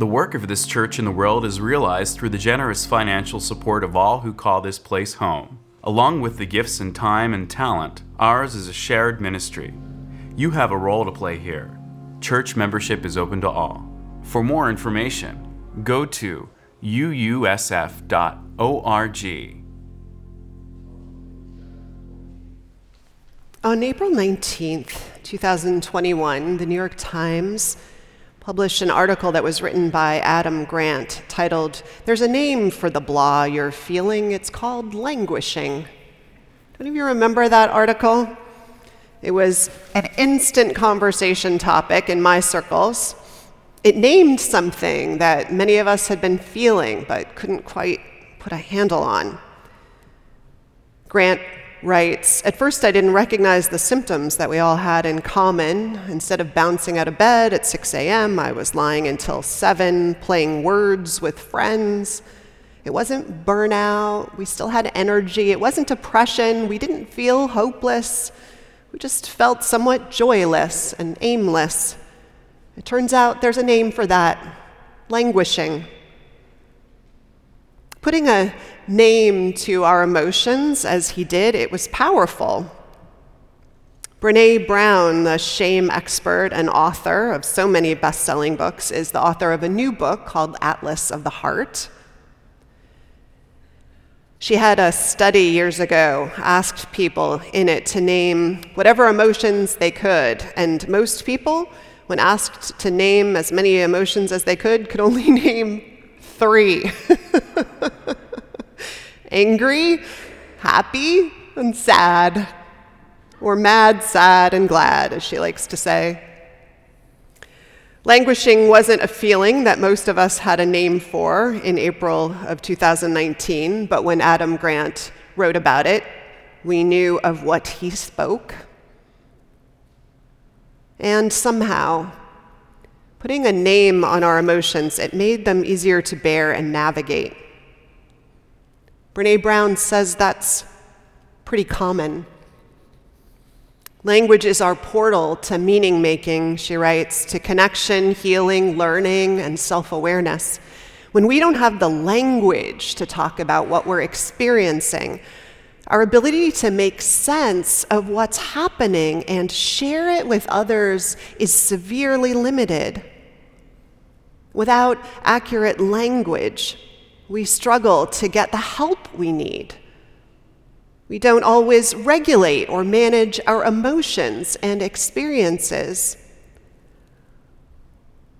The work of this church in the world is realized through the generous financial support of all who call this place home. Along with the gifts and time and talent, ours is a shared ministry. You have a role to play here. Church membership is open to all. For more information, go to uusf.org. On April 19th, 2021, the New York Times published an article that was written by Adam Grant titled, There's a Name for the Blah You're Feeling. It's called Languishing. Do any of you remember that article? It was an instant conversation topic in my circles. It named something that many of us had been feeling but couldn't quite put a handle on. Grant writes At first, I didn't recognize the symptoms that we all had in common. Instead of bouncing out of bed at 6 a.m., I was lying until 7, playing words with friends. It wasn't burnout. We still had energy. It wasn't depression. We didn't feel hopeless. We just felt somewhat joyless and aimless. It turns out there's a name for that languishing. Putting a name to our emotions as he did, it was powerful. Brene Brown, the shame expert and author of so many best selling books, is the author of a new book called Atlas of the Heart. She had a study years ago, asked people in it to name whatever emotions they could, and most people, when asked to name as many emotions as they could, could only name three angry, happy, and sad, or mad, sad, and glad, as she likes to say. Languishing wasn't a feeling that most of us had a name for in April of 2019, but when Adam Grant wrote about it, we knew of what he spoke. And somehow, putting a name on our emotions, it made them easier to bear and navigate. Brene Brown says that's pretty common. Language is our portal to meaning making, she writes, to connection, healing, learning, and self awareness. When we don't have the language to talk about what we're experiencing, our ability to make sense of what's happening and share it with others is severely limited. Without accurate language, we struggle to get the help we need. We don't always regulate or manage our emotions and experiences.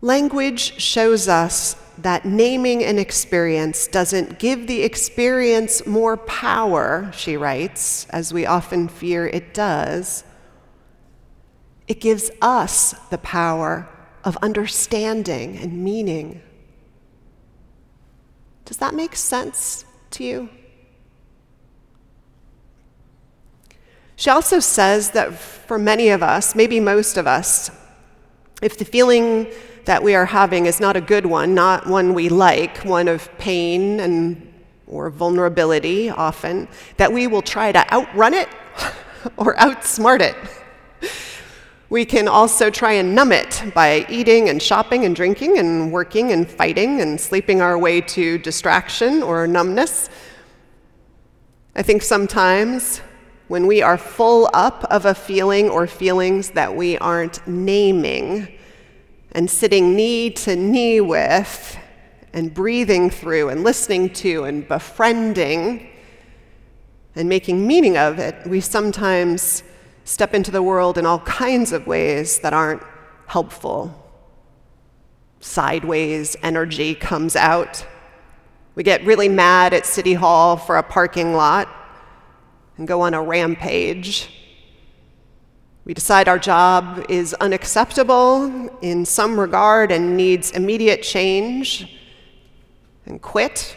Language shows us that naming an experience doesn't give the experience more power, she writes, as we often fear it does. It gives us the power of understanding and meaning. Does that make sense to you? She also says that for many of us, maybe most of us, if the feeling that we are having is not a good one, not one we like, one of pain and or vulnerability often, that we will try to outrun it or outsmart it. We can also try and numb it by eating and shopping and drinking and working and fighting and sleeping our way to distraction or numbness. I think sometimes when we are full up of a feeling or feelings that we aren't naming and sitting knee to knee with and breathing through and listening to and befriending and making meaning of it, we sometimes step into the world in all kinds of ways that aren't helpful. Sideways energy comes out. We get really mad at City Hall for a parking lot and go on a rampage. We decide our job is unacceptable in some regard and needs immediate change and quit.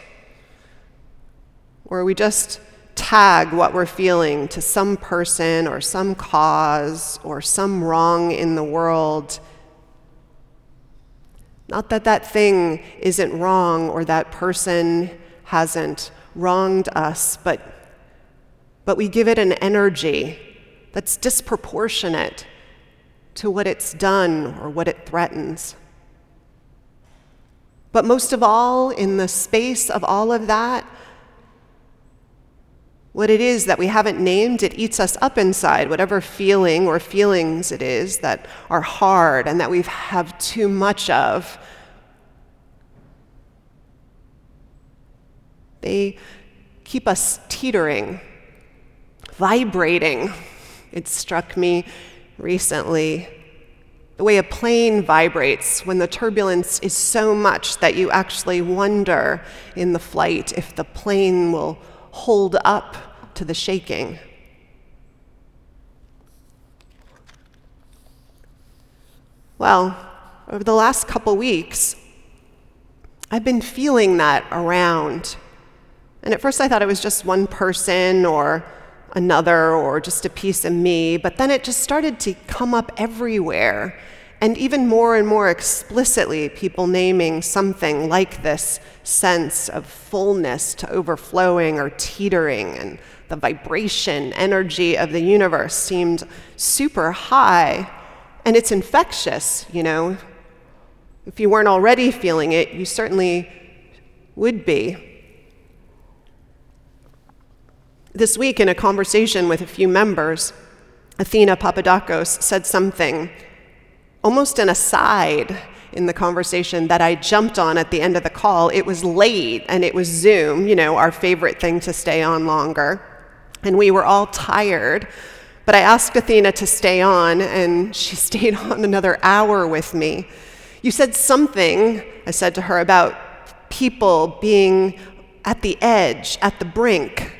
Or we just tag what we're feeling to some person or some cause or some wrong in the world. Not that that thing isn't wrong or that person hasn't wronged us, but but we give it an energy that's disproportionate to what it's done or what it threatens. But most of all, in the space of all of that, what it is that we haven't named, it eats us up inside, whatever feeling or feelings it is that are hard and that we have too much of. They keep us teetering, vibrating. It struck me recently the way a plane vibrates when the turbulence is so much that you actually wonder in the flight if the plane will hold up to the shaking. Well, over the last couple weeks, I've been feeling that around. And at first I thought it was just one person or another or just a piece of me, but then it just started to come up everywhere. And even more and more explicitly, people naming something like this sense of fullness to overflowing or teetering, and the vibration, energy of the universe seemed super high. And it's infectious, you know. If you weren't already feeling it, you certainly would be. This week, in a conversation with a few members, Athena Papadakos said something, almost an aside in the conversation that I jumped on at the end of the call. It was late and it was Zoom, you know, our favorite thing to stay on longer. And we were all tired. But I asked Athena to stay on, and she stayed on another hour with me. You said something, I said to her, about people being at the edge, at the brink,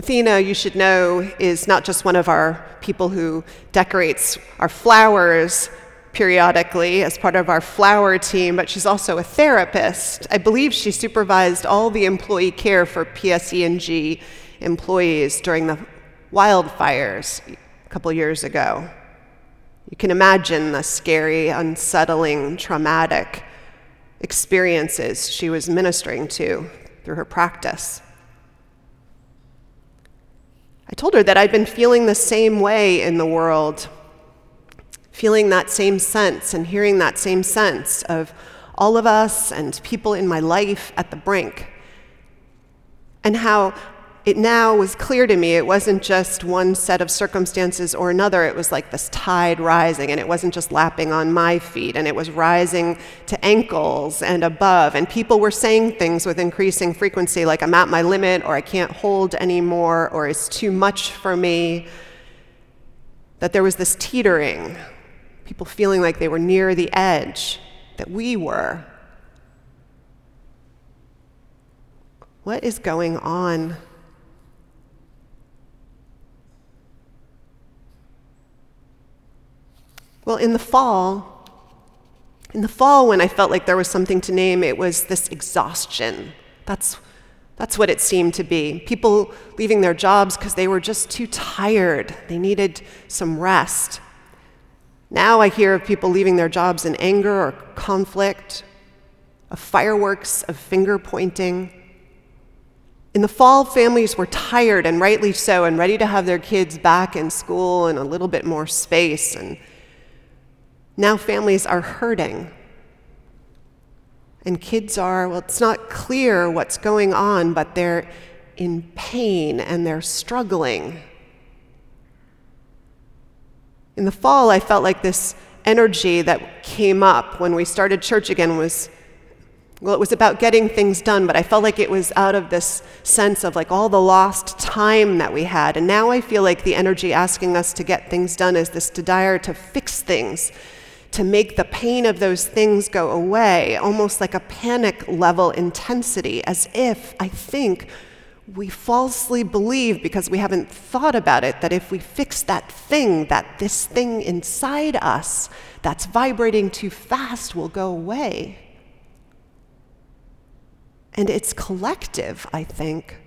Athena, you should know, is not just one of our people who decorates our flowers periodically as part of our flower team, but she's also a therapist. I believe she supervised all the employee care for PSE&G employees during the wildfires a couple years ago. You can imagine the scary, unsettling, traumatic experiences she was ministering to through her practice. I told her that I'd been feeling the same way in the world, feeling that same sense and hearing that same sense of all of us and people in my life at the brink. And how it now was clear to me it wasn't just one set of circumstances or another. It was like this tide rising, and it wasn't just lapping on my feet, and it was rising to ankles and above. And people were saying things with increasing frequency, like, I'm at my limit, or I can't hold anymore, or it's too much for me. That there was this teetering, people feeling like they were near the edge, that we were. What is going on? Well, in the fall, in the fall, when I felt like there was something to name, it was this exhaustion. That's, that's what it seemed to be. People leaving their jobs because they were just too tired. They needed some rest. Now I hear of people leaving their jobs in anger or conflict, of fireworks, of finger pointing. In the fall, families were tired, and rightly so, and ready to have their kids back in school and a little bit more space. And now families are hurting. And kids are, well, it's not clear what's going on, but they're in pain and they're struggling. In the fall, I felt like this energy that came up when we started church again was, well, it was about getting things done, but I felt like it was out of this sense of like all the lost time that we had. And now I feel like the energy asking us to get things done is this desire to fix things to make the pain of those things go away, almost like a panic level intensity, as if I think we falsely believe because we haven't thought about it that if we fix that thing, that this thing inside us that's vibrating too fast will go away. And it's collective, I think.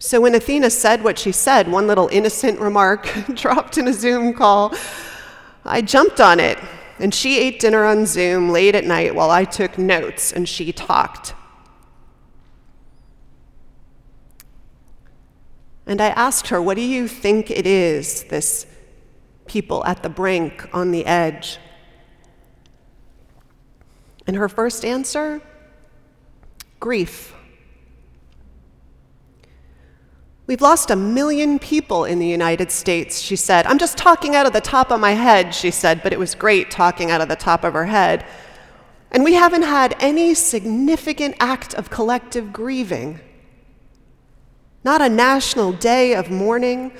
So when Athena said what she said, one little innocent remark dropped in a Zoom call, I jumped on it, and she ate dinner on Zoom late at night while I took notes and she talked. And I asked her, What do you think it is, this people at the brink, on the edge? And her first answer grief. We've lost a million people in the United States, she said. I'm just talking out of the top of my head, she said, but it was great talking out of the top of her head. And we haven't had any significant act of collective grieving. Not a national day of mourning.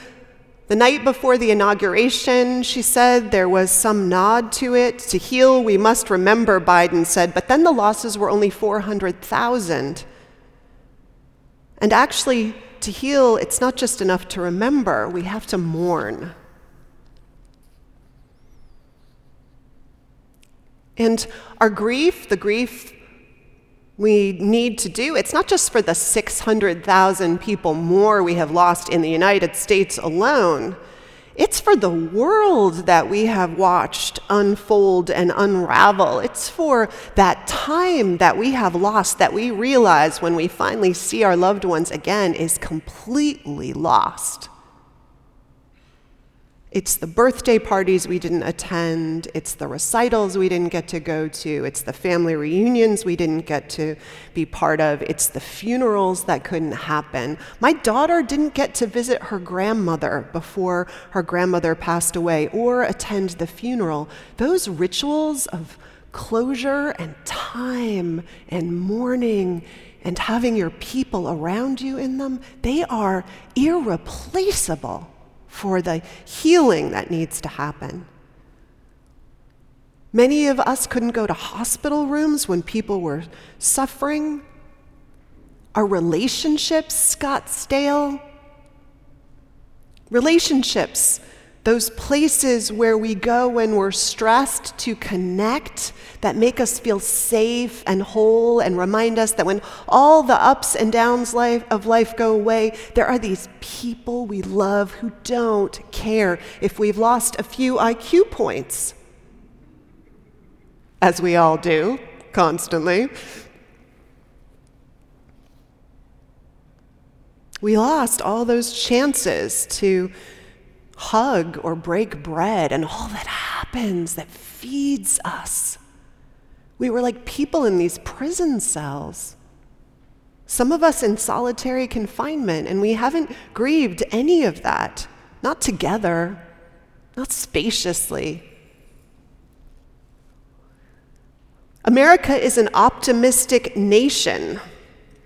The night before the inauguration, she said there was some nod to it. To heal, we must remember, Biden said, but then the losses were only 400,000. And actually, to heal, it's not just enough to remember, we have to mourn. And our grief, the grief we need to do, it's not just for the 600,000 people more we have lost in the United States alone. It's for the world that we have watched unfold and unravel. It's for that time that we have lost that we realize when we finally see our loved ones again is completely lost. It's the birthday parties we didn't attend. It's the recitals we didn't get to go to. It's the family reunions we didn't get to be part of. It's the funerals that couldn't happen. My daughter didn't get to visit her grandmother before her grandmother passed away or attend the funeral. Those rituals of closure and time and mourning and having your people around you in them, they are irreplaceable for the healing that needs to happen. Many of us couldn't go to hospital rooms when people were suffering. Our relationships got stale. Relationships those places where we go when we're stressed to connect that make us feel safe and whole and remind us that when all the ups and downs life, of life go away, there are these people we love who don't care if we've lost a few IQ points, as we all do constantly. We lost all those chances to hug or break bread and all that happens that feeds us. We were like people in these prison cells. Some of us in solitary confinement, and we haven't grieved any of that, not together, not spaciously. America is an optimistic nation.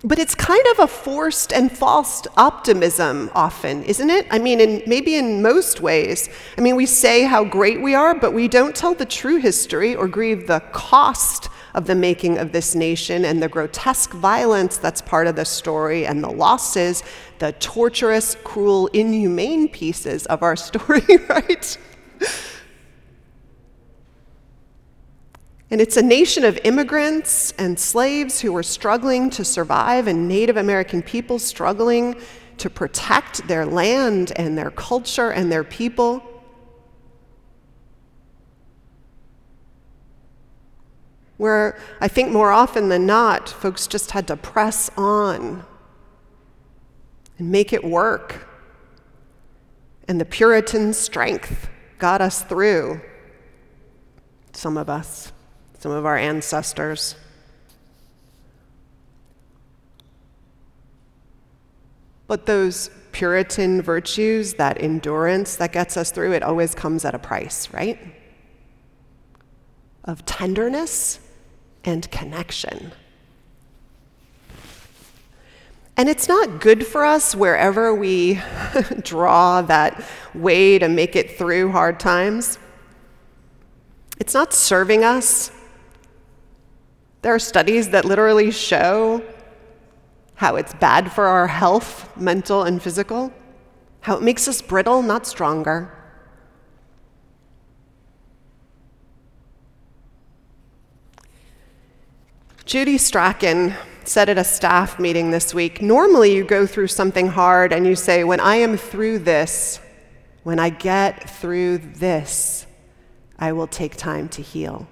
But it's kind of a forced and false optimism often, isn't it? I mean, in, maybe in most ways. I mean, we say how great we are, but we don't tell the true history or grieve the cost of the making of this nation and the grotesque violence that's part of the story and the losses, the torturous, cruel, inhumane pieces of our story, right? And it's a nation of immigrants and slaves who were struggling to survive, and Native American people struggling to protect their land and their culture and their people. Where I think more often than not, folks just had to press on and make it work. And the Puritan strength got us through, some of us some of our ancestors. But those Puritan virtues, that endurance that gets us through, it always comes at a price, right? Of tenderness and connection. And it's not good for us wherever we draw that way to make it through hard times. It's not serving us there are studies that literally show how it's bad for our health, mental and physical, how it makes us brittle, not stronger. Judy Strachan said at a staff meeting this week normally you go through something hard and you say, When I am through this, when I get through this, I will take time to heal.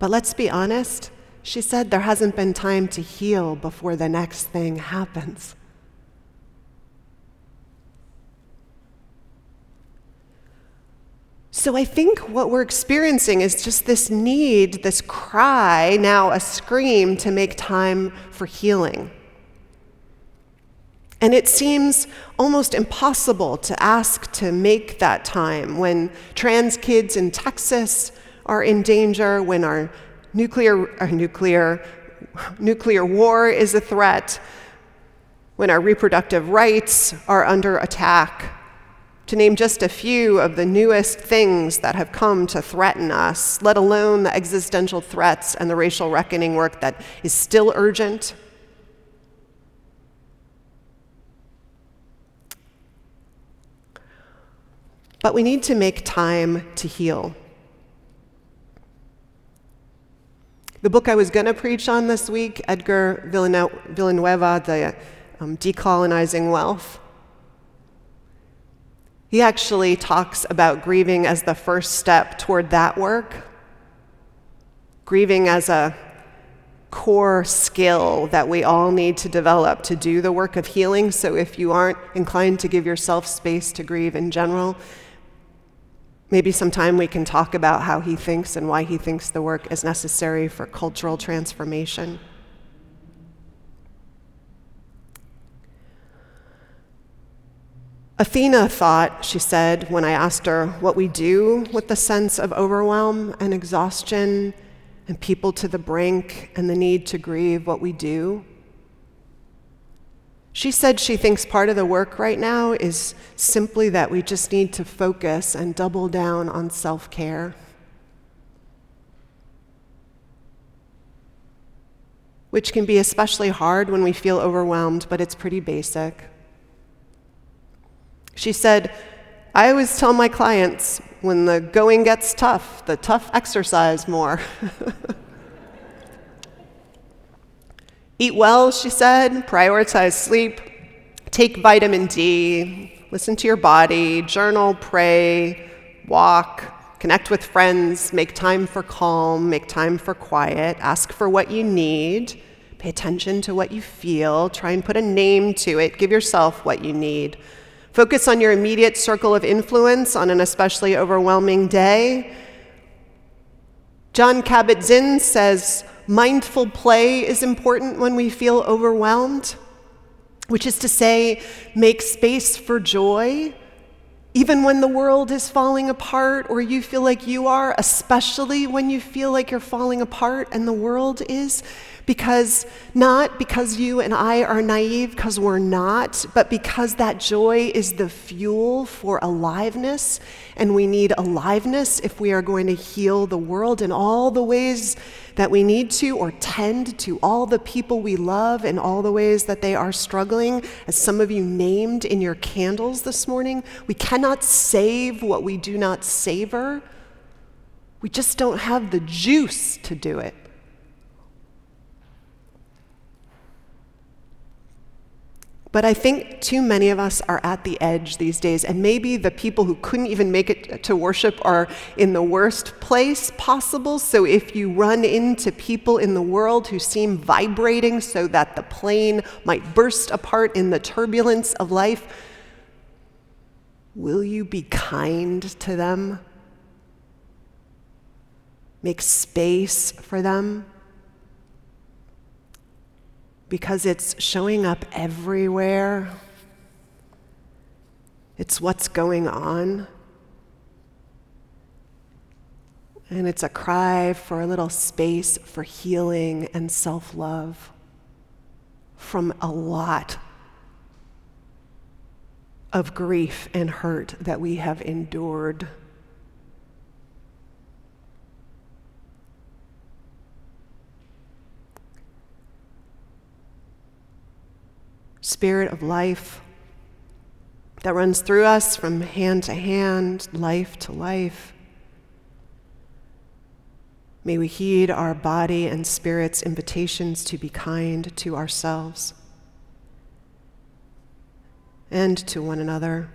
But let's be honest, she said there hasn't been time to heal before the next thing happens. So I think what we're experiencing is just this need, this cry, now a scream to make time for healing. And it seems almost impossible to ask to make that time when trans kids in Texas are in danger, when our nuclear, our nuclear, nuclear war is a threat, when our reproductive rights are under attack to name just a few of the newest things that have come to threaten us, let alone the existential threats and the racial reckoning work that is still urgent. But we need to make time to heal. The book I was going to preach on this week, Edgar Villanueva, The um, Decolonizing Wealth, he actually talks about grieving as the first step toward that work, grieving as a core skill that we all need to develop to do the work of healing. So if you aren't inclined to give yourself space to grieve in general, maybe sometime we can talk about how he thinks and why he thinks the work is necessary for cultural transformation. Athena thought, she said, when I asked her what we do with the sense of overwhelm and exhaustion and people to the brink and the need to grieve what we do. She said she thinks part of the work right now is simply that we just need to focus and double down on self care. Which can be especially hard when we feel overwhelmed, but it's pretty basic. She said, I always tell my clients when the going gets tough, the tough exercise more. Eat well, she said, prioritize sleep, take vitamin D, listen to your body, journal, pray, walk, connect with friends, make time for calm, make time for quiet, ask for what you need, pay attention to what you feel, try and put a name to it, give yourself what you need. Focus on your immediate circle of influence on an especially overwhelming day. Jon Kabat-Zinn says mindful play is important when we feel overwhelmed, which is to say, make space for joy, even when the world is falling apart or you feel like you are, especially when you feel like you're falling apart and the world is. Because not because you and I are naive, because we're not, but because that joy is the fuel for aliveness. And we need aliveness if we are going to heal the world in all the ways that we need to, or tend to all the people we love in all the ways that they are struggling, as some of you named in your candles this morning. We cannot save what we do not savor. We just don't have the juice to do it. But I think too many of us are at the edge these days, and maybe the people who couldn't even make it to worship are in the worst place possible. So if you run into people in the world who seem vibrating so that the plane might burst apart in the turbulence of life, will you be kind to them? Make space for them? Because it's showing up everywhere. It's what's going on. And it's a cry for a little space for healing and self love from a lot of grief and hurt that we have endured. Spirit of life that runs through us from hand to hand, life to life. May we heed our body and spirit's invitations to be kind to ourselves and to one another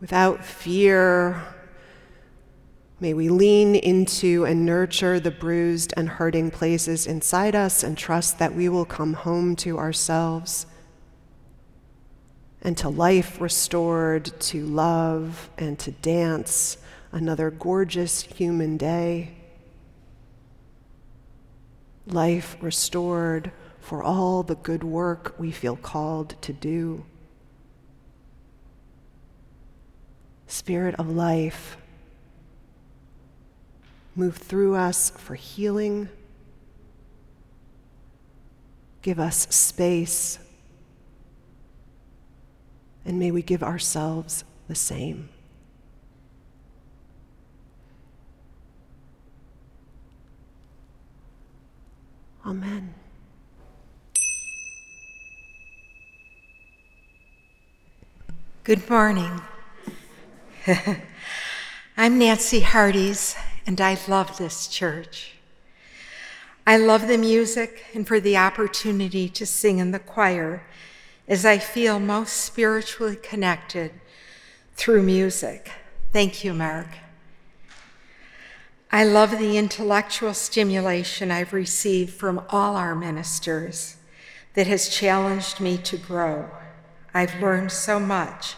without fear May we lean into and nurture the bruised and hurting places inside us and trust that we will come home to ourselves and to life restored, to love and to dance another gorgeous human day. Life restored for all the good work we feel called to do. Spirit of life, move through us for healing. Give us space. And may we give ourselves the same. Amen. Good morning. I'm Nancy Hardees, and I love this church. I love the music and for the opportunity to sing in the choir as I feel most spiritually connected through music. Thank you, Mark. I love the intellectual stimulation I've received from all our ministers that has challenged me to grow. I've learned so much,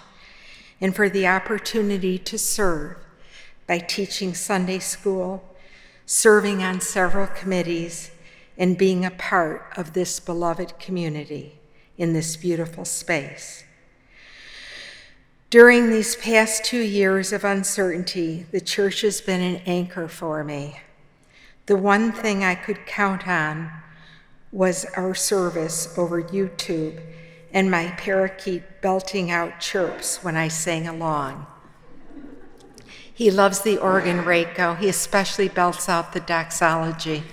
and for the opportunity to serve by teaching Sunday school, serving on several committees, and being a part of this beloved community in this beautiful space. During these past two years of uncertainty, the church has been an anchor for me. The one thing I could count on was our service over YouTube and my parakeet belting out chirps when I sang along. He loves the organ Reiko. He especially belts out the doxology.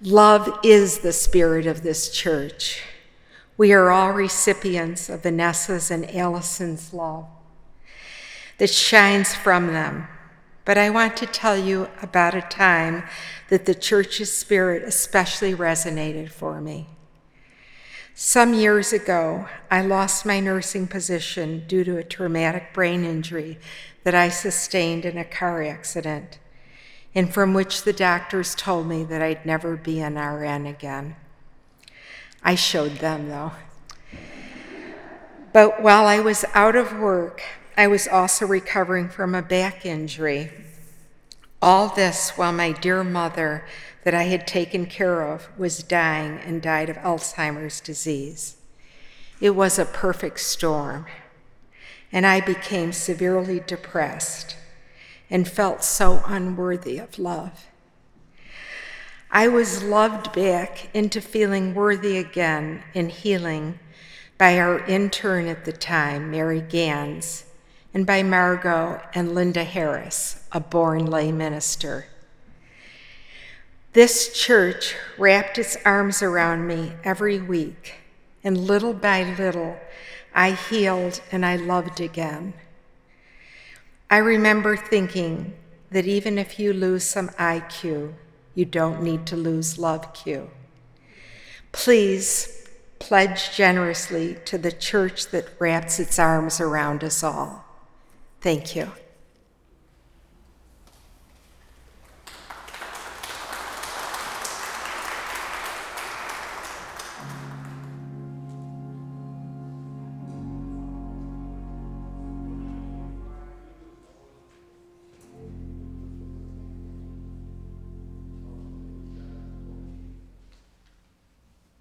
Love is the spirit of this church. We are all recipients of Vanessa's and Allison's love that shines from them. But I want to tell you about a time that the church's spirit especially resonated for me. Some years ago, I lost my nursing position due to a traumatic brain injury that I sustained in a car accident, and from which the doctors told me that I'd never be an RN again. I showed them, though. But while I was out of work, I was also recovering from a back injury. All this while my dear mother, that I had taken care of, was dying and died of Alzheimer's disease. It was a perfect storm, and I became severely depressed and felt so unworthy of love. I was loved back into feeling worthy again in healing by our intern at the time, Mary Gans, and by Margot and Linda Harris, a born lay minister. This church wrapped its arms around me every week, and little by little, I healed and I loved again. I remember thinking that even if you lose some IQ, you don't need to lose love Q. Please pledge generously to the church that wraps its arms around us all. Thank you.